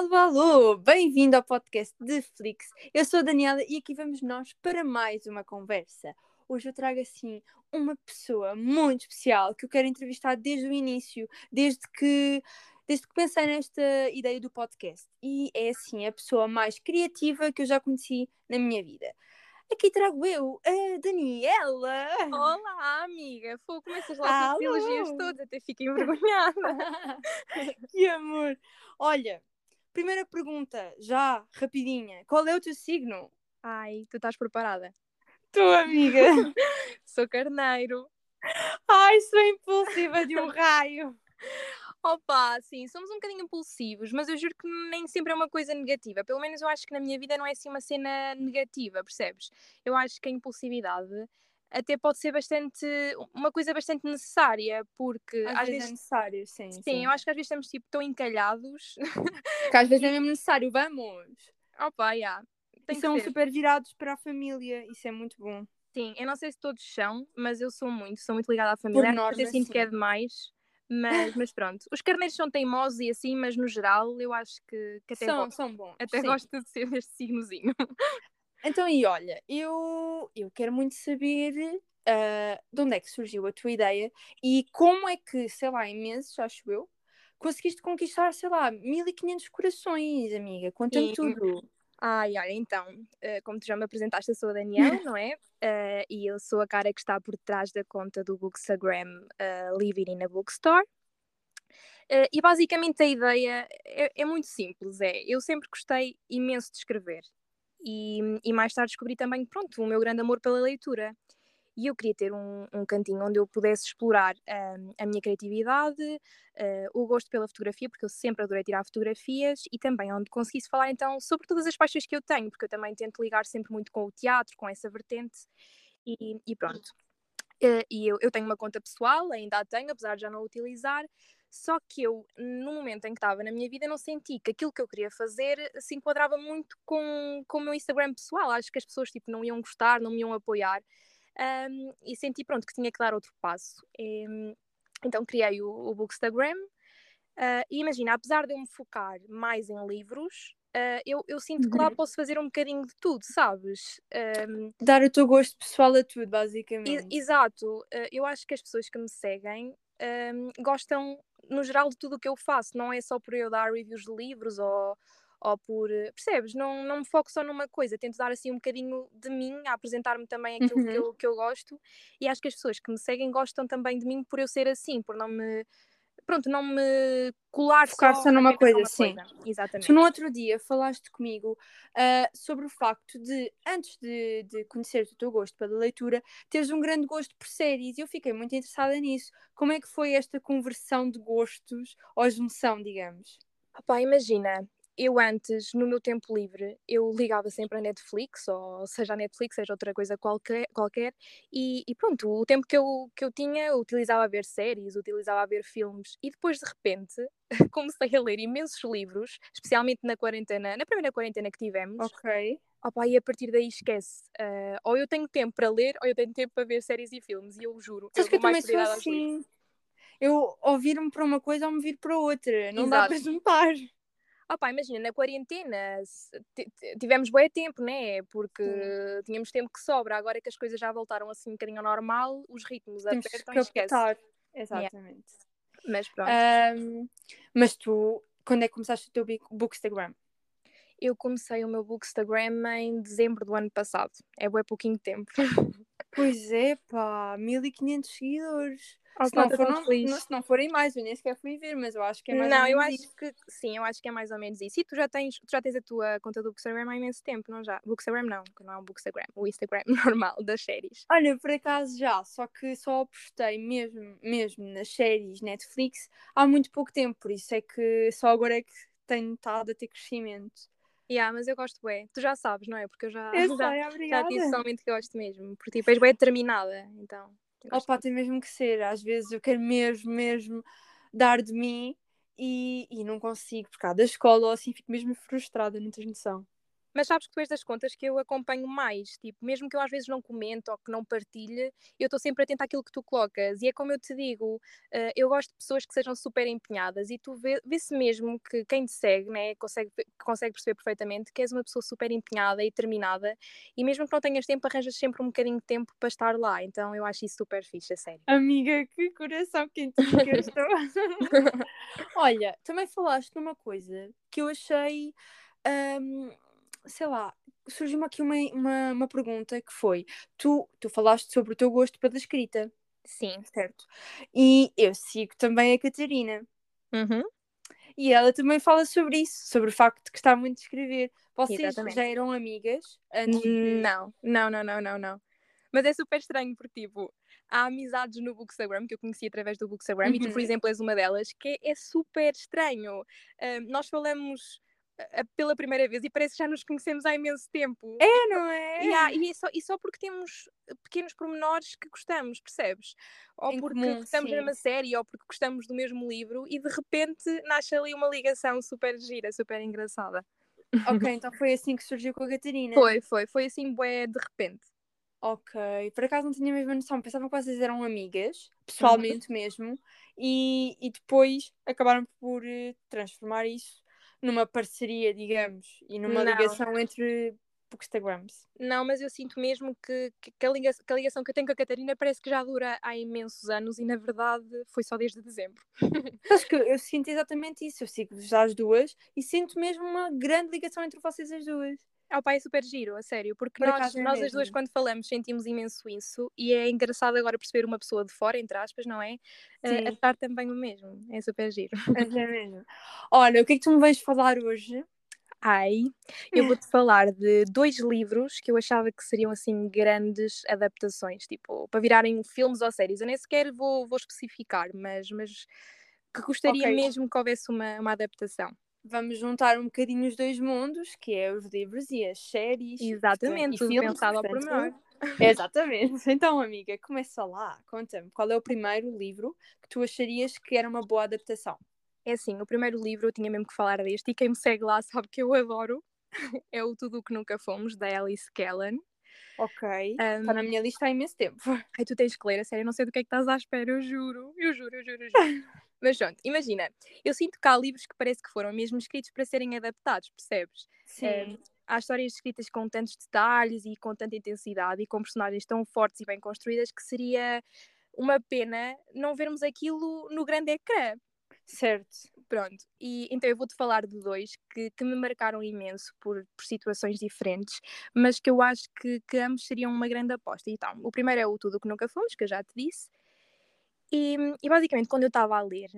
Alô, alô! Bem-vindo ao podcast de Flix. Eu sou a Daniela e aqui vamos nós para mais uma conversa. Hoje eu trago assim uma pessoa muito especial que eu quero entrevistar desde o início, desde que desde que pensei nesta ideia do podcast. E é assim a pessoa mais criativa que eu já conheci na minha vida. Aqui trago eu, a Daniela. Olá, amiga. Pô, começas lá com os elogios todos, até fiquei envergonhada. que amor. Olha, primeira pergunta, já, rapidinha. Qual é o teu signo? Ai, tu estás preparada? Tu, amiga. sou carneiro. Ai, sou impulsiva de um raio. Opa, sim, somos um bocadinho impulsivos, mas eu juro que nem sempre é uma coisa negativa. Pelo menos eu acho que na minha vida não é assim uma cena negativa, percebes? Eu acho que a impulsividade até pode ser bastante uma coisa bastante necessária, porque às, às vezes, é necessário, sim, sim. Sim, eu acho que às vezes estamos tipo tão encalhados. Que às vezes é mesmo necessário, vamos. Opa, já. Yeah. e são super virados para a família, isso é muito bom. Sim, eu não sei se todos são, mas eu sou muito, sou muito ligada à família. Por norma, até sinto sim. que é demais. Mas, mas pronto, os carneiros são teimosos e assim, mas no geral eu acho que, que até, são, são bons. Até sim. gosto de ser deste signozinho. Então, e olha, eu, eu quero muito saber uh, de onde é que surgiu a tua ideia e como é que, sei lá, em meses, acho eu, conseguiste conquistar, sei lá, 1500 corações, amiga. Conta-me tudo. Ai, olha, então, uh, como tu já me apresentaste, eu sou a Daniela, não é? Uh, e eu sou a cara que está por trás da conta do Bookstagram uh, Living in a Bookstore. Uh, e basicamente a ideia é, é, muito simples, é, eu sempre gostei imenso de escrever. E, e mais tarde descobri também, pronto, o meu grande amor pela leitura e eu queria ter um, um cantinho onde eu pudesse explorar um, a minha criatividade, uh, o gosto pela fotografia, porque eu sempre adorei tirar fotografias, e também onde conseguisse falar então sobre todas as paixões que eu tenho, porque eu também tento ligar sempre muito com o teatro, com essa vertente, e, e pronto. Uh, e eu, eu tenho uma conta pessoal, ainda a tenho, apesar de já não a utilizar, só que eu, no momento em que estava na minha vida, não senti que aquilo que eu queria fazer se enquadrava muito com, com o meu Instagram pessoal. Acho que as pessoas tipo, não iam gostar, não me iam apoiar um, e senti pronto que tinha que dar outro passo. E, então criei o, o Bookstagram uh, e imagina, apesar de eu me focar mais em livros, uh, eu, eu, sinto uhum. que lá uhum. posso fazer um bocadinho de tudo, sabes? Um, dar o teu gosto pessoal a tudo, basicamente. exato, uh, eu acho que as pessoas que me seguem um, gostam no geral de tudo o que eu faço, não é só por eu dar reviews de livros ou ou por. Percebes? Não, não me foco só numa coisa, tento dar assim um bocadinho de mim, a apresentar-me também aquilo uhum. que, eu, que eu gosto e acho que as pessoas que me seguem gostam também de mim por eu ser assim, por não me. Pronto, não me colar Focar só, numa coisa, sim. Coisa. Exatamente. Tu no outro dia falaste comigo uh, sobre o facto de, antes de, de conhecer o teu gosto pela leitura, teres um grande gosto por séries e eu fiquei muito interessada nisso. Como é que foi esta conversão de gostos ou junção, digamos? Opa, imagina, eu antes, no meu tempo livre, eu ligava sempre a Netflix, ou seja a Netflix, seja outra coisa qualquer, qualquer e, e, pronto, o tempo que eu, que eu tinha, eu utilizava a ver séries, utilizava a ver filmes, e depois de repente comecei a ler imensos livros, especialmente na quarentena, na primeira quarentena que tivemos. Ok. Opa, e a partir daí esquece. Uh, ou eu tenho tempo para ler, ou eu tenho tempo para ver séries e filmes, e eu juro. Acho que eu também sou assim. Eu ouvir-me para uma coisa ou me vir para outra, não Exato. dá para juntar. Opa, imagina, na quarentena tivemos bem tempo, né? Porque Sim. tínhamos tempo que sobra. Agora que as coisas já voltaram assim um bocadinho ao normal, os ritmos Temos apertam que esquece. Exatamente. Yeah. Mas pronto. Um, mas tu, quando é que começaste o teu Bookstagram? Eu comecei o meu Bookstagram em dezembro do ano passado. É bem pouquinho tempo. Pois é, pá, 1500 seguidores. Se, não for, não, se não forem mais, eu nem sequer fui ver, mas eu acho que é mais não, ou menos eu acho que sim, eu acho que é mais ou menos isso. E tu já tens, tu já tens a tua conta do Bookstagram há imenso tempo, não já? Bookstagram não, que não é um Bookstagram, o Instagram normal das séries. Olha, por acaso já, só que só postei mesmo, mesmo nas séries Netflix há muito pouco tempo, por isso é que só agora é que tenho estado a ter crescimento. Yeah, mas eu gosto bem. Tu já sabes, não é? Porque eu já, eu já, sei, já disse somente que gosto mesmo. Porque tipo, és bem determinada, então. Opa, tem mesmo que ser. Às vezes eu quero mesmo, mesmo dar de mim e, e não consigo, por causa da escola ou assim, fico mesmo frustrada, não tens noção. Mas sabes que tu és das contas que eu acompanho mais, tipo, mesmo que eu às vezes não comente ou que não partilhe, eu estou sempre atenta àquilo que tu colocas. E é como eu te digo, uh, eu gosto de pessoas que sejam super empenhadas e tu vê-se vê mesmo que quem te segue, né, consegue, consegue perceber perfeitamente que és uma pessoa super empenhada e determinada e mesmo que não tenhas tempo, arranjas sempre um bocadinho de tempo para estar lá. Então eu acho isso super fixe, a sério. Amiga, que coração quentinho que eu estou. Olha, também falaste numa coisa que eu achei. Um, sei lá, surgiu-me aqui uma, uma, uma, pergunta que foi: tu, tu falaste sobre o teu gosto pela escrita. Sim. Certo. E eu sigo também a Catarina. Uhum. E ela também fala sobre isso, sobre o facto de gostar muito de escrever. Vocês Exatamente. já eram amigas antes. Não, não, não, não, não, não. Mas é super estranho porque, tipo, há amizades no Bookstagram que eu conheci através do Bookstagram uhum. e tu, por uhum. exemplo, és uma delas, que é, é super estranho. Uh, nós falamos pela primeira vez e parece que já nos conhecemos há imenso tempo. É, não é? E, e, é só, e só porque temos pequenos pormenores que gostamos, percebes? Ou em porque comum, gostamos sim. mesma série, ou porque gostamos do mesmo livro e de repente nasce ali uma ligação super gira, super engraçada. Ok, então foi assim que surgiu com a Catarina. Foi, foi, foi assim, bué, de repente. Ok, por acaso não tinha a mesma noção, pensava que vocês eram amigas, pessoalmente uhum. mesmo, e, e depois acabaram por uh, transformar isso numa parceria, digamos, e numa não. ligação entre bookstagrams. Não, mas eu sinto mesmo que, que, a ligação, que, a ligação, que eu tenho com a Catarina parece que já dura há imensos anos e na verdade foi só desde dezembro. Acho que eu sinto exatamente isso, eu sigo-vos às duas e sinto mesmo uma grande ligação entre vocês as duas. Ao pai é super giro, a sério, porque nós, é nós as duas, quando falamos, sentimos imenso isso e é engraçado agora perceber uma pessoa de fora, entre aspas, não é? Uh, a estar também o mesmo. É super giro. É mesmo. Olha, o que é que tu me vais falar hoje? Ai, eu vou-te falar de dois livros que eu achava que seriam assim grandes adaptações, tipo, para virarem filmes ou séries. Eu nem sequer vou, vou especificar, mas, mas que gostaria okay. mesmo que houvesse uma, uma adaptação vamos juntar um bocadinho os dois mundos, que é os livros e as séries. Exatamente, tudo filmes, pensado ao pormenor. Exatamente. Então, amiga, começa lá. Conta-me, qual é o primeiro livro que tu acharias que era uma boa adaptação? É assim, o primeiro livro eu tinha mesmo que falar deste, e quem me segue lá sabe que eu adoro. é o Tudo o que Nunca Fomos, da Alice Kellan. Ok, está um, na minha lista há imenso tempo. Ai, tu tens que ler, a sério, não sei do que é que estás à espera, eu juro, eu juro, eu juro, eu juro. Mas pronto, imagina, eu sinto que há livros que parece que foram mesmo escritos para serem adaptados, percebes? Sim. Um, há histórias escritas com tantos detalhes e com tanta intensidade e com personagens tão fortes e bem construídas que seria uma pena não vermos aquilo no grande ecrã. Certo. Pronto, e então eu vou-te falar de dois que, que me marcaram imenso por, por situações diferentes, mas que eu acho que, que ambos seriam uma grande aposta. Então, o primeiro é o Tudo o que Nunca Fomos, que eu já te disse, e, e basicamente, quando eu estava a ler,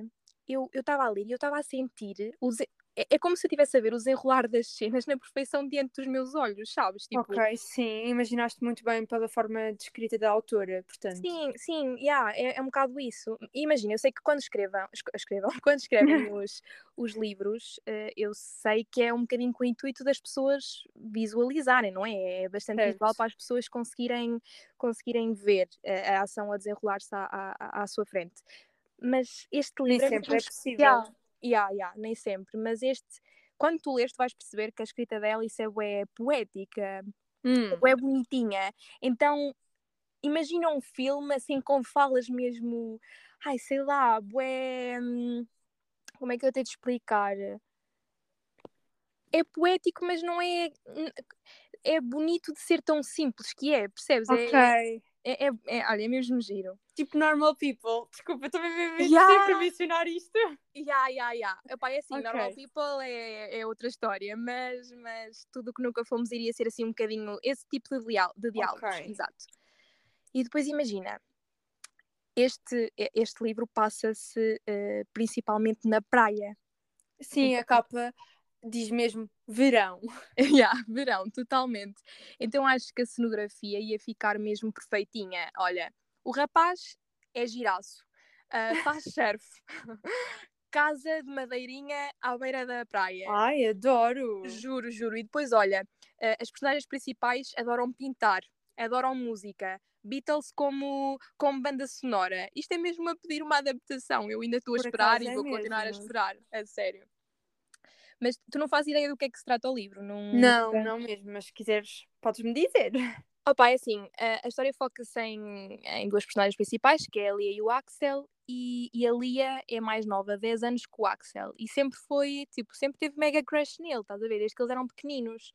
eu estava a ler e eu estava a sentir os, é, é como se eu estivesse a ver o desenrolar das cenas na perfeição diante dos meus olhos, sabes? Tipo... Ok, sim, imaginaste muito bem pela forma de escrita da autora, portanto. Sim, sim, yeah, é, é um bocado isso. Imagina, eu sei que quando escrevam, escrevam quando escrevem os, os livros, uh, eu sei que é um bocadinho com o intuito das pessoas visualizarem, não é? É bastante certo. visual para as pessoas conseguirem, conseguirem ver a, a ação a desenrolar-se à, à, à, sua frente. Mas este livro Nem é sempre é possível. Yeah, yeah, yeah, nem sempre, mas este, quando tu lês, tu vais perceber que a escrita dela isso é poética, hum. é bonitinha. Então, imagina um filme assim com falas mesmo, ai, sei lá, bué. Hum, como é que eu tenho de explicar? É poético, mas não é. É bonito de ser tão simples que é, percebes? É, ok. É, é, é, é, olha, é mesmo giro. Tipo normal people. Desculpa, estou mesmo yeah. sempre mencionar isto. Ya, ya, ya. É assim, okay. normal people é, é outra história, mas, mas tudo o que nunca fomos iria ser assim um bocadinho esse tipo de, diálogo, de diálogos. Okay. Exato. E depois imagina, este, este livro passa-se uh, principalmente na praia. Sim, então, a capa diz mesmo verão. yeah, verão, totalmente. Então acho que a cenografia ia ficar mesmo perfeitinha. Olha, o rapaz é giraço, uh, faz surf, casa de madeirinha à beira da praia. Ai, adoro! Juro, juro. E depois, olha, uh, as personagens principais adoram pintar, adoram música. Beatles como, como banda sonora. Isto é mesmo a pedir uma adaptação. Eu ainda estou a esperar e é vou mesmo. continuar a esperar, a sério. Mas tu não fazes ideia do que é que se trata o livro? Não, Não, não mesmo, mas se quiseres, podes-me dizer. Opa, é assim, a, a história foca-se em, em duas personagens principais, que é a Lia e o Axel, e, e, a Lia é mais nova, 10 anos que o Axel, e sempre foi, tipo, sempre teve mega crush nele, estás a ver, desde que eles eram pequeninos.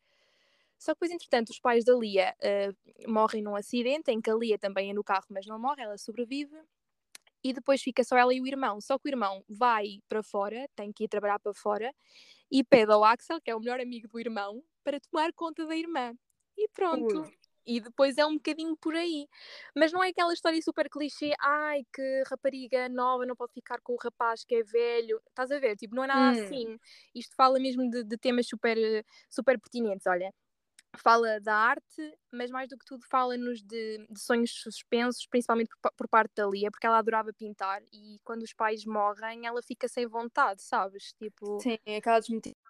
Só que depois, entretanto, os pais da Lia uh, morrem num acidente em que a Lia também é no carro, mas não morre, ela sobrevive. E depois fica só ela e o irmão. Só que o irmão vai para fora, tem que ir trabalhar para fora, e pede ao Axel, que é o melhor amigo do irmão, para tomar conta da irmã. E pronto. Ui. E depois é um bocadinho por aí. Mas não é aquela história super clichê, ai, que rapariga nova não pode ficar com o rapaz que é velho. Estás a ver? Tipo, não é nada hum. assim. Isto fala mesmo de, de temas super, super pertinentes. Olha, fala da arte, mas mais do que tudo fala-nos de, de, sonhos suspensos, principalmente por, por, parte da Lia, porque ela adorava pintar e quando os pais morrem ela fica sem vontade, sabes? Tipo... Sim, é aquela desmotivação.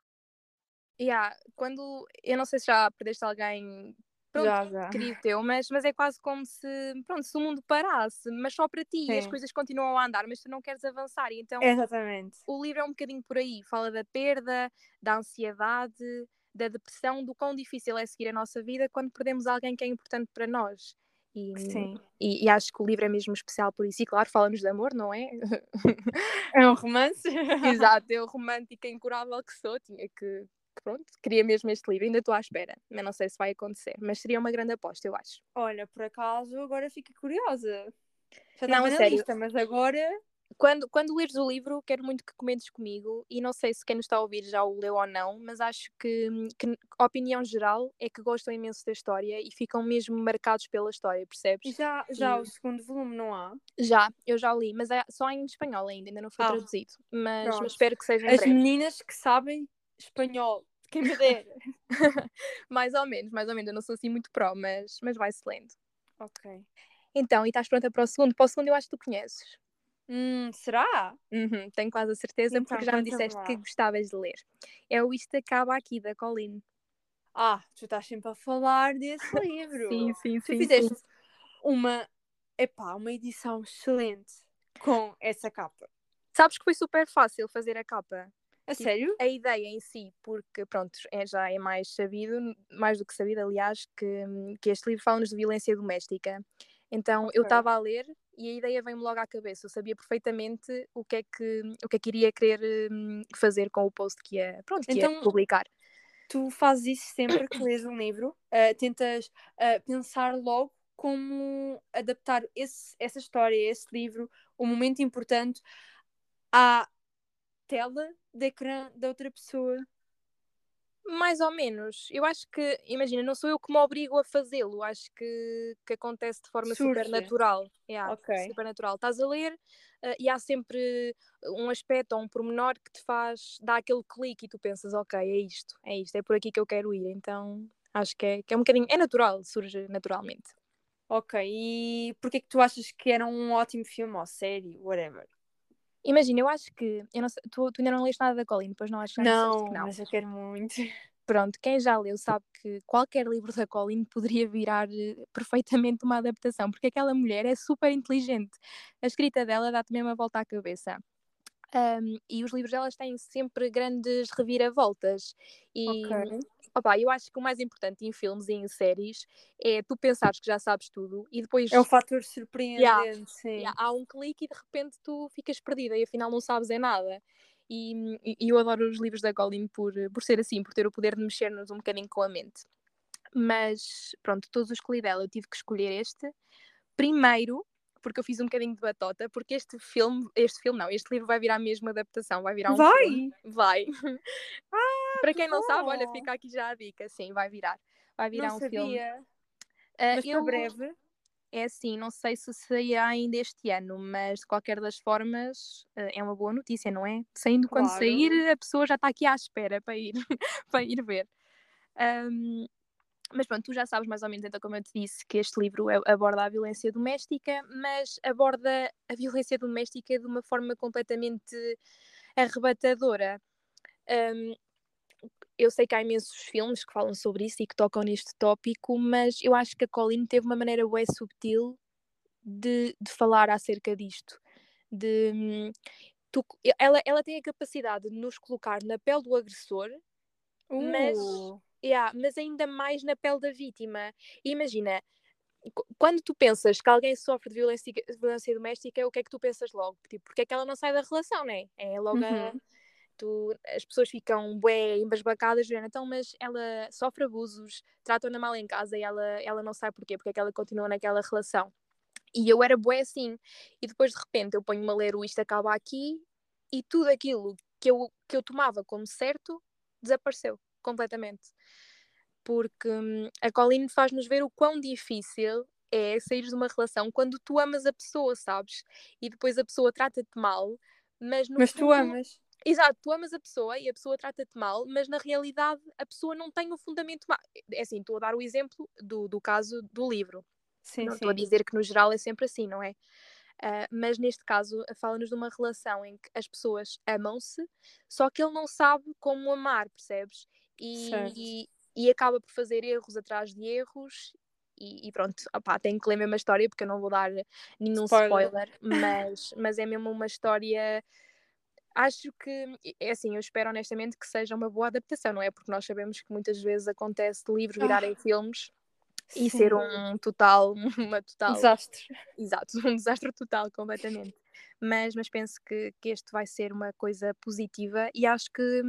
Yeah, quando, eu não sei se já perdeste alguém pronto, já, já. querido teu, mas, mas é quase como se, pronto, se o mundo parasse, mas só para ti, e as coisas continuam a andar, mas tu não queres avançar, e então Exatamente. o livro é um bocadinho por aí, fala da perda, da ansiedade, da depressão, do quão difícil é seguir a nossa vida quando perdemos alguém que é importante para nós. E, Sim. E, e, acho que o livro é mesmo especial por isso. E claro, falamos de amor, não é? É um romance. Exato, eu romântica incurável que sou, tinha que. Pronto, queria mesmo este livro, ainda estou à espera, mas não sei se vai acontecer, mas seria uma grande aposta, eu acho. Olha, por acaso, agora fico curiosa. Já não, sério. Lista, mas agora quando, quando leres o livro, quero muito que comentes comigo, e não sei se quem nos está a ouvir já o leu ou não, mas acho que, que a opinião geral é que gostam imenso da história e ficam mesmo marcados pela história, percebes? Já, já e... o segundo volume não há? Já, eu já li, mas é só em espanhol ainda, ainda não foi ah, traduzido. Mas, mas, espero que seja As breve. meninas que sabem espanhol, quem me dera. mais ou menos, mais ou menos, eu não sou assim muito pró, mas, mas vai-se lendo. Ok. Então, e estás pronta para o segundo? Para o segundo eu acho que tu conheces. Hum, será? Uhum, tenho quase a certeza, então, porque já me disseste lá. que gostavas de ler. É o Isto Acaba Aqui, da Colleen. Ah, tu estás sempre a falar desse livro. sim, sim, tu sim. Tu fizeste sim. uma, epá, uma edição excelente com essa capa. Sabes que foi super fácil fazer a capa. A tipo, sério? A ideia em si, porque pronto, é, já é mais sabido, mais do que sabido, aliás, que, que este livro fala-nos de violência doméstica. Então okay. eu estava a ler e a ideia veio-me logo à cabeça. Eu sabia perfeitamente o que é que, o que, é que iria querer um, fazer com o post que ia, pronto, que então, ia publicar. Tu fazes isso sempre que lês um livro? Uh, tentas uh, pensar logo como adaptar esse, essa história, esse livro, o um momento importante, à tela de ecrã da outra pessoa? Mais ou menos. Eu acho que, imagina, não sou eu que me obrigo a fazê-lo, acho que, que acontece de forma Surge. super natural. Yeah, ok. Super natural. Estás a ler uh, e há sempre um aspecto ou um pormenor que te faz dar aquele clique e tu pensas, ok, é isto, é isto, é por aqui que eu quero ir. Então acho que é, que é um bocadinho, é natural, surge naturalmente. Ok, e porquê que tu achas que era um ótimo filme ou série, whatever? Imagina, eu acho que. Eu não sei, tu, tu, ainda não leste nada da Colleen, depois não achas não, que não. Mas eu quero muito. Pronto, quem já leu sabe que qualquer livro da Colleen poderia virar eh, perfeitamente uma adaptação, porque aquela mulher é super inteligente. A escrita dela dá-te mesmo a volta à cabeça. Um, e os livros delas têm sempre grandes reviravoltas. E okay. Opa, eu acho que o mais importante em filmes e em séries é tu pensares que já sabes tudo e depois. É um fator surpreendente, yeah, sim. Yeah, há um clique e de repente tu ficas perdida e afinal não sabes é nada. E, e eu adoro os livros da Colin por, por ser assim, por ter o poder de mexer-nos um bocadinho com a mente. Mas pronto, todos os que li dela eu tive que escolher este. Primeiro, porque eu fiz um bocadinho de batota, porque este filme, este filme não, este livro vai virar a mesma adaptação, vai virar um Vai! Filme. Vai! Ah, Para quem não sabe, olha, fica aqui já a dica, sim, vai virar. Vai virar não um sabia. filme. Uh, Mas eu, breve? É assim, não sei se sairá ainda este ano, mas de qualquer das formas uh, é uma boa notícia, não é? Saindo claro. quando sair, a pessoa já está aqui à espera para ir, para ir ver. Um, mas pronto, tu já sabes mais ou menos, então, como eu te disse, que este livro é, aborda a violência doméstica, mas aborda a violência doméstica de uma forma completamente arrebatadora. Um, eu sei que há imensos filmes que falam sobre isso e que tocam neste tópico, mas eu acho que a Colleen teve uma maneira bem subtil de, de falar acerca disto. De, tu, ela, ela tem a capacidade de nos colocar na pele do agressor, mas, Uh, yeah, mas ainda mais na pele da vítima. E imagina, qu- quando tu pensas que alguém sofre de violência, violência doméstica, o que é que tu pensas logo? Tipo, porque é que ela não sai da relação, né? É logo a- Tu, as pessoas ficam bué embasbacadas, do género, então, mas ela sofre abusos, tratam-na mal em casa e ela, ela não sabe porquê, porque é que ela continua naquela relação. E eu era bué assim. E depois, de repente, eu ponho-me a ler o Isto Acaba Aqui e tudo aquilo que eu, que eu tomava como certo desapareceu completamente. Porque hum, a Colleen faz-nos ver o quão difícil é sair de uma relação quando tu amas a pessoa, sabes? E depois a pessoa trata-te mal, mas no mas tu fundo- amas. Exato, tu amas a pessoa e a pessoa trata-te mal, mas na realidade a pessoa não tem o fundamento mal. É assim, estou a dar o exemplo do, do caso do livro. Sim, não sim. estou a dizer que no geral é sempre assim, não é? Ah, mas neste caso fala-nos de uma relação em que as pessoas amam-se, só que ele não sabe como amar, percebes? E, e, e acaba por fazer erros atrás de erros. E, e pronto, opá, tenho que ler mesmo a história porque eu não vou dar nenhum Spoiler. spoiler, mas, mas é mesmo uma história acho que é assim, eu espero honestamente que seja uma boa adaptação, não é? Porque nós sabemos que muitas vezes acontece de livros virarem filmes e ser um total, uma total, desastre. exato, um desastre total, completamente. Mas, mas penso que, que este vai ser uma coisa positiva e acho que,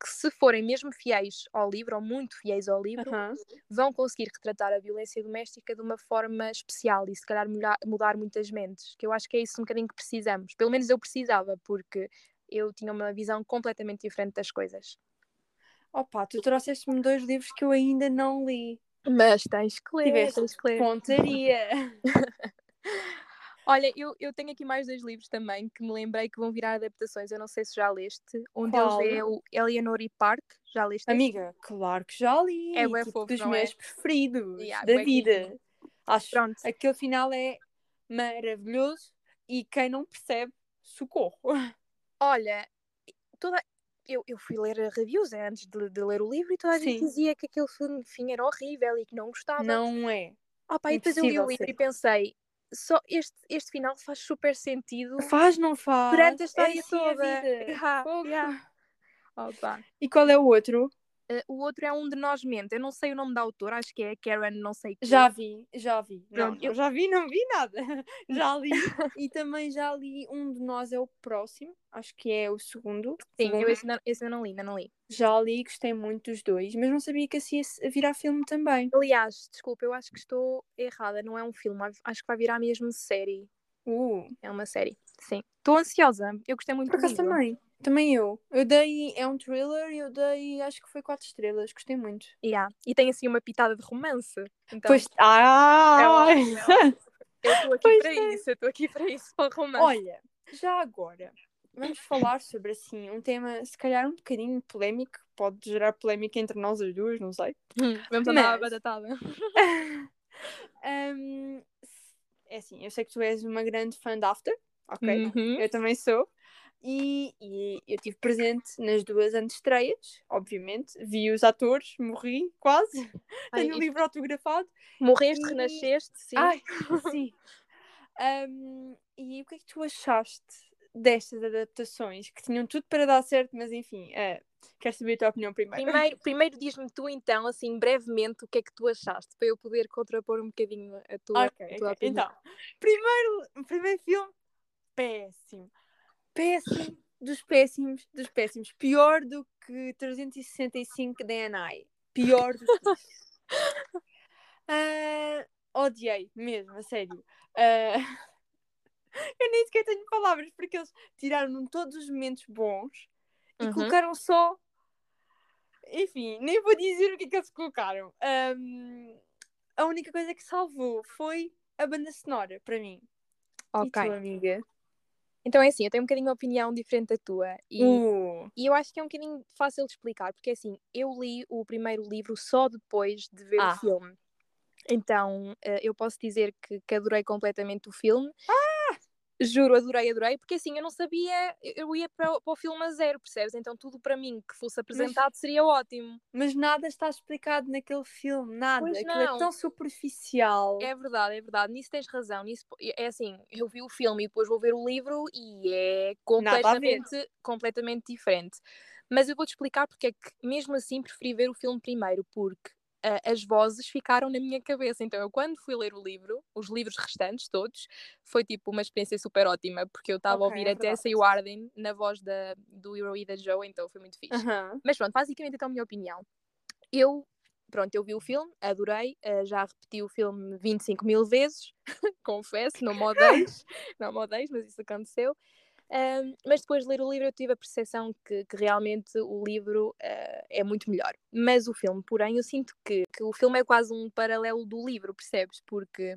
que se forem mesmo fiéis ao livro, ou muito fiéis ao livro, vão conseguir retratar a violência doméstica de uma forma especial e se calhar mudar, mudar muitas mentes, que eu acho que é isso um bocadinho que precisamos. Pelo menos eu precisava, porque eu tinha uma visão completamente diferente das coisas. Opa, tu trouxeste-me dois livros que eu ainda não li. Mas tens que ler, Tiveste tens que ler. pontaria. Olha, eu, eu tenho aqui mais dois livros também que me lembrei que vão virar adaptações. Eu não sei se já leste. Um Qual? deles é o Eleanor e Park. Já leste? Amiga, claro que já li. É bué tipo, dos não meus é? preferidos Yeah, da vida. Acho Pronto. aquele final é maravilhoso e quem não percebe, socorro. Olha, toda... eu, eu fui ler reviews eh, antes de, de ler o livro e toda a gente Sim. dizia que aquele filme, fim era horrível e que não gostava. Não é. Ah, pá, e depois eu li o livro ser. e pensei, só este, este final faz super sentido Faz, não faz? durante a É história a toda. Yeah, yeah. Opa. E qual é o outro? Eh, o outro é um de nós mente. Eu não sei o nome da autora, acho que é Karen, não sei. Já vi, já vi. Não, Pronto, não, eu- já vi, não vi nada. Já li. e também já li um de nós é o próximo. Acho que é o segundo. Sim, segundo. eu esse ainda, esse não li, ainda não li. Já li, gostei muito dos dois, mas não sabia que assim ia virar filme também. Aliás, desculpa, eu acho que estou errada, não é um filme, acho que vai virar mesmo série. Uh, É uma série, sim. Estou ansiosa, eu gostei muito por acaso também. Também eu. Eu dei. É um thriller e eu dei. Acho que foi quatro estrelas. Gostei muito. Yeah. E tem assim uma pitada de romance. Então, pois. Ah! é eu estou aqui Pois para tem. isso, eu estou aqui para isso, para o romance. Olha, já agora. Vamos falar sobre assim um tema, se calhar um bocadinho polémico, pode gerar polémica entre nós as duas, não sei. Hum, Vamos andar à batatada. Hum, é assim, eu sei que tu és uma grande fã de After, ok? Uhum. Eu também sou. E, e eu estive presente nas duas antestreias, obviamente. Vi os atores, morri quase. Ai, Tenho o e- livro autografado. Morreste, E- renasceste, sim. Ai, sim. Hum, e o que é que tu achaste destas adaptações? Que tinham tudo para dar certo, mas enfim, eh, quero saber a tua opinião primeiro. Primeiro, primeiro diz-me tu então, assim, brevemente, o que é que tu achaste, para eu poder contrapor um bocadinho a tua, Ok, a tua ok. opinião. Então, primeiro, primeiro filme, péssimo. Péssimo, dos péssimos, dos péssimos. Pior do que 365 DNI. Pior do que isso. Ah, odiei, mesmo, a sério. Ah, eu nem sequer tenho palavras, porque eles tiraram todos os momentos bons e Uhum. colocaram só. Enfim, nem vou dizer o que é que eles colocaram. Ahm, a única coisa que salvou foi a banda sonora, para mim. Ok. E tu, amiga? Então é assim, eu tenho um bocadinho uma opinião diferente da tua. E, Uh, e eu acho que é um bocadinho fácil de explicar, porque assim, eu li o primeiro livro só depois de ver Ah. o filme. Então, eh, eu posso dizer que, que adorei completamente o filme. Juro, adorei, adorei, porque assim eu não sabia, eu ia para, para o filme a zero, percebes? Então tudo para mim que fosse apresentado mas, seria ótimo. Mas nada está explicado naquele filme, nada. Pois Aquilo é tão superficial. É verdade, é verdade. Nisso tens razão. Nisso, é assim, eu vi o filme e depois vou ver o livro e é completamente, completamente diferente. Mas eu vou-te explicar porque é que mesmo assim preferi ver o filme primeiro, porque uh, as vozes ficaram na minha cabeça. Então, eu quando fui ler o livro, os livros restantes todos, foi tipo uma experiência super ótima, porque eu estava okay, a ouvir é até Say Arden na voz da, do Hero e da Joe, então foi muito fixe. Mas pronto, basicamente, então, a minha opinião. Eu pronto, eu vi o filme, adorei, uh, já repeti o filme 25 mil vezes, confesso, não me não me mas isso aconteceu. Um, mas depois de ler o livro eu tive a percepção que, que realmente o livro uh, é muito melhor. Mas o filme, porém, eu sinto que, que o filme é quase um paralelo do livro, percebes? Porque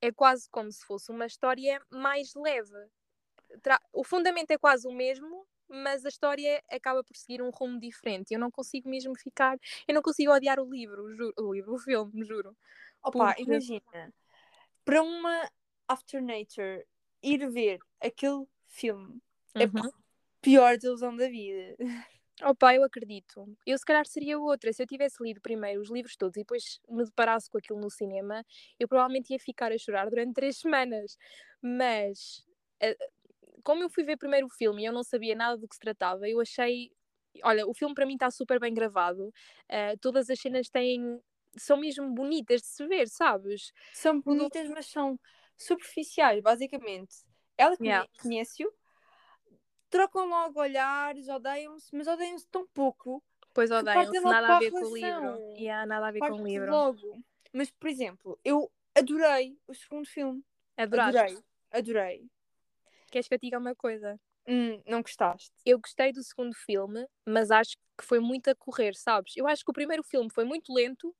é quase como se fosse uma história mais leve. Tra o fundamento é quase o mesmo, mas a história acaba por seguir um rumo diferente. Eu não consigo mesmo ficar, eu não consigo odiar o livro, juro, o livro, o filme, juro. Opa, Porque... imagina, para uma After Nature ir ver aquele filme. É uhum. É a pior desilusão da vida. Opa, eu acredito. Eu se calhar seria outra. Se eu tivesse lido primeiro os livros todos e depois me deparasse com aquilo no cinema, eu provavelmente ia ficar a chorar durante três semanas. Mas, eh, como eu fui ver primeiro o filme e eu não sabia nada do que se tratava, eu achei. Olha, o filme para mim está super bem gravado. Uh, todas as cenas têm. são mesmo bonitas de se ver, sabes? São bonitas, mas são superficiais, basicamente. Ela yeah. conhece-o, trocam logo olhares, odeiam-se, mas odeiam-se tão pouco. Pois odeiam-se, nada a ver com o livro. Yeah, nada a ver com o livro. Logo. Mas, por exemplo, eu adorei o segundo filme. Adoraste? Adorei, adorei. Queres que eu te diga uma coisa? Hum, não gostaste? Eu gostei do segundo filme, mas acho que foi muito a correr, sabes? Eu acho que o primeiro filme foi muito lento.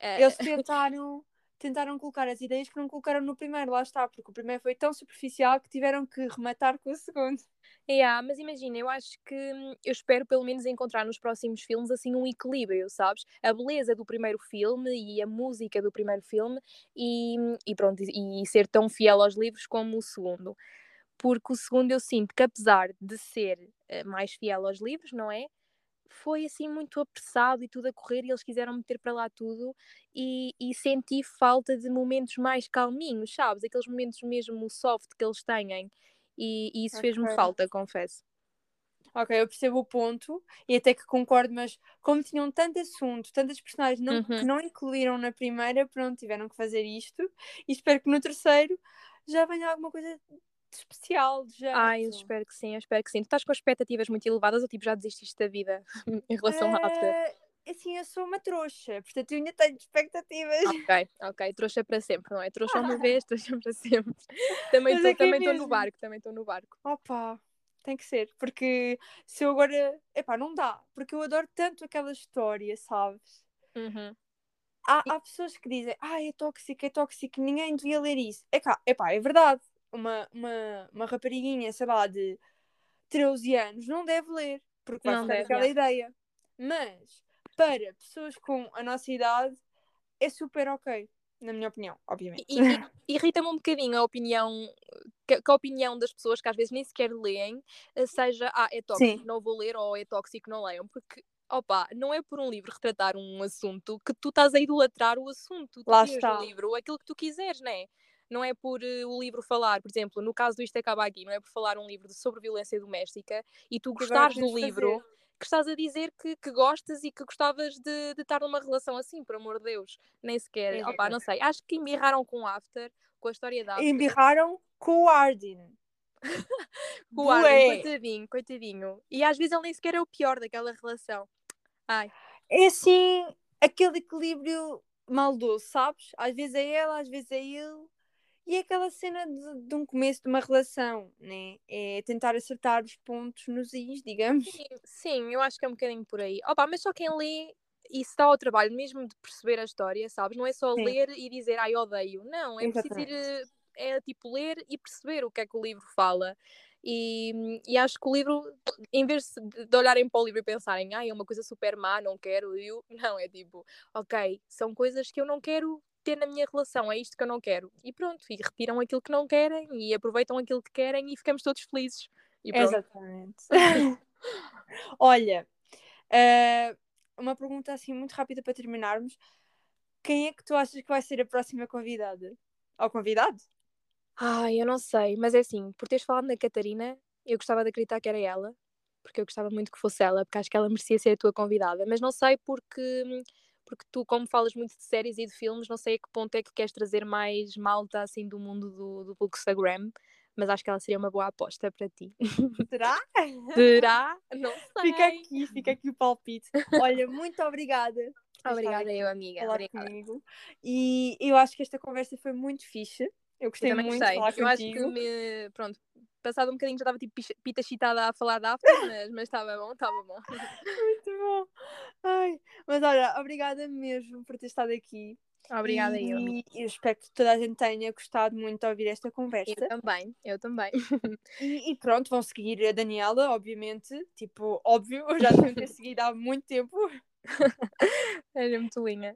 Eles tentaram tentaram colocar as ideias que não colocaram no primeiro, lá está, porque o primeiro foi tão superficial que tiveram que rematar com o segundo. Yeah, mas imagina, eu acho que hum, eu espero pelo menos encontrar nos próximos filmes assim um equilíbrio, sabes? A beleza do primeiro filme e a música do primeiro filme e, e pronto, e, e ser tão fiel aos livros como o segundo. Porque o segundo eu sinto que apesar de ser uh, mais fiel aos livros, não é? Foi assim muito apressado e tudo a correr e eles quiseram meter para lá tudo e, e senti falta de momentos mais calminhos, sabes? Aqueles momentos mesmo soft que eles têm e, e isso okay. fez-me falta, confesso. Ok, eu percebo o ponto e até que concordo, mas como tinham tanto assunto, tantas personagens não, uhum. que não incluíram na primeira, pronto, tiveram que fazer isto e espero que no terceiro já venha alguma coisa especial de jeito. Ai, eu espero que sim, eu espero que sim. Tu estás com expectativas muito elevadas ou tipo já desististe da vida em relação uh, After? Assim, eu sou uma trouxa, portanto eu ainda tenho expectativas. Ok, ok, trouxa para sempre, não é? Trouxa uma vez, trouxa para sempre. Também estou é também é no barco, também estou no barco. Opa, tem que ser, porque se eu agora. Epá, não dá, porque eu adoro tanto aquela história, sabes? Uhum. Há, há pessoas que dizem, ah, é tóxico, é tóxico, ninguém devia ler isso. É cá, epá, é verdade uma, uma, uma rapariguinha, sei lá, de 13 anos, não deve ler, porque vai não ficar aquela ideia. Mas, para pessoas com a nossa idade, é super ok, na minha opinião, obviamente. Irrita-me um bocadinho a opinião, que, que, a opinião das pessoas que às vezes nem sequer leem, eh, seja, ah, é tóxico, Sim. não vou ler, ou é tóxico, não leiam, porque opa, não é por um livro retratar um assunto que tu estás a idolatrar o assunto. Tu Lá está. no livro aquilo que tu quiseres, não é? Não é por uh, o livro falar, por exemplo, no caso do Isto Acaba Aqui, não é por falar um livro sobre violência doméstica e tu gostares do livro, fazer. que estás a dizer que, que gostas e que gostavas de, de estar numa relação assim, por amor de Deus, nem sequer, é, opa, não sei, acho que embirraram com o After, com a história da After. Embirraram com o Arden. com o Arden, coitadinho, coitadinho. E às vezes ele nem sequer é o pior daquela relação. Ai. É assim, aquele equilíbrio maldoso, sabes? Às vezes é ela, às vezes é ele. E é aquela cena de, de, um começo de uma relação, né? É tentar acertar os pontos nos is, digamos. Sim, sim, eu acho que é um bocadinho por aí. Opa, mas só quem lê e se dá ao trabalho mesmo de perceber a história, sabes? Não é só sim. ler e dizer, ai, odeio. Não, é Exatamente. preciso ir, é tipo ler e perceber o que é que o livro fala. E, e acho que o livro, em vez de olharem para o livro e pensarem, ai, é uma coisa super má, não quero, eu, não, é tipo, ok, são coisas que eu não quero ter na minha relação, é isto que eu não quero. E pronto, e retiram aquilo que não querem e aproveitam aquilo que querem e ficamos todos felizes. Exatamente. Olha, uh, uma pergunta assim muito rápida para terminarmos. Quem é que tu achas que vai ser a próxima convidada? Ou convidado? Ai, eu não sei, mas é assim, por teres falado na Catarina, eu gostava de acreditar que era ela, porque eu gostava muito que fosse ela, porque acho que ela merecia ser a tua convidada, mas não sei porque porque tu, como falas muito de séries e de filmes, não sei a que ponto é que queres trazer mais malta assim do mundo do, do Bookstagram, mas acho que ela seria uma boa aposta para ti. Será? Será? Não sei. Fica aqui, fica aqui o palpite. Olha, muito obrigada. Obrigada eu, amiga. Obrigada. comigo. E eu acho que esta conversa foi muito fixe. Eu gostei Eu também muito gostei. de falar Eu acho contigo. que me. Pronto, passado um bocadinho já estava tipo pita chitada a falar da after, mas mas estava bom, estava bom. Muito bom. Ai, mas olha, obrigada mesmo por ter estado aqui. Obrigada e, eu. eu espero que toda a gente tenha gostado muito de ouvir esta conversa. Eu também, eu também. E, e pronto, vão seguir a Daniela, obviamente. Tipo, óbvio, eu já deviam ter seguido há muito tempo. Era muito linda.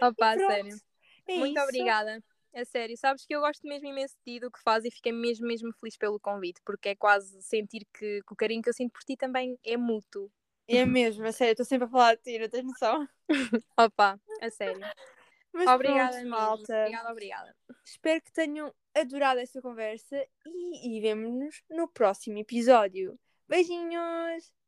Opa, E sério. É Muito isso. obrigada. A sério, sabes que eu gosto mesmo imenso de ti do que faz e fiquei mesmo, mesmo feliz pelo convite, porque é quase sentir que, que o carinho que eu sinto por ti também é mútuo. É mesmo, a sério, estou sempre a falar de ti, não tens noção? Opa, a sério. Mas obrigada, pronto, malta. Obrigada, obrigada. Espero que tenham adorado esta conversa e, e vemo-nos no próximo episódio. Beijinhos!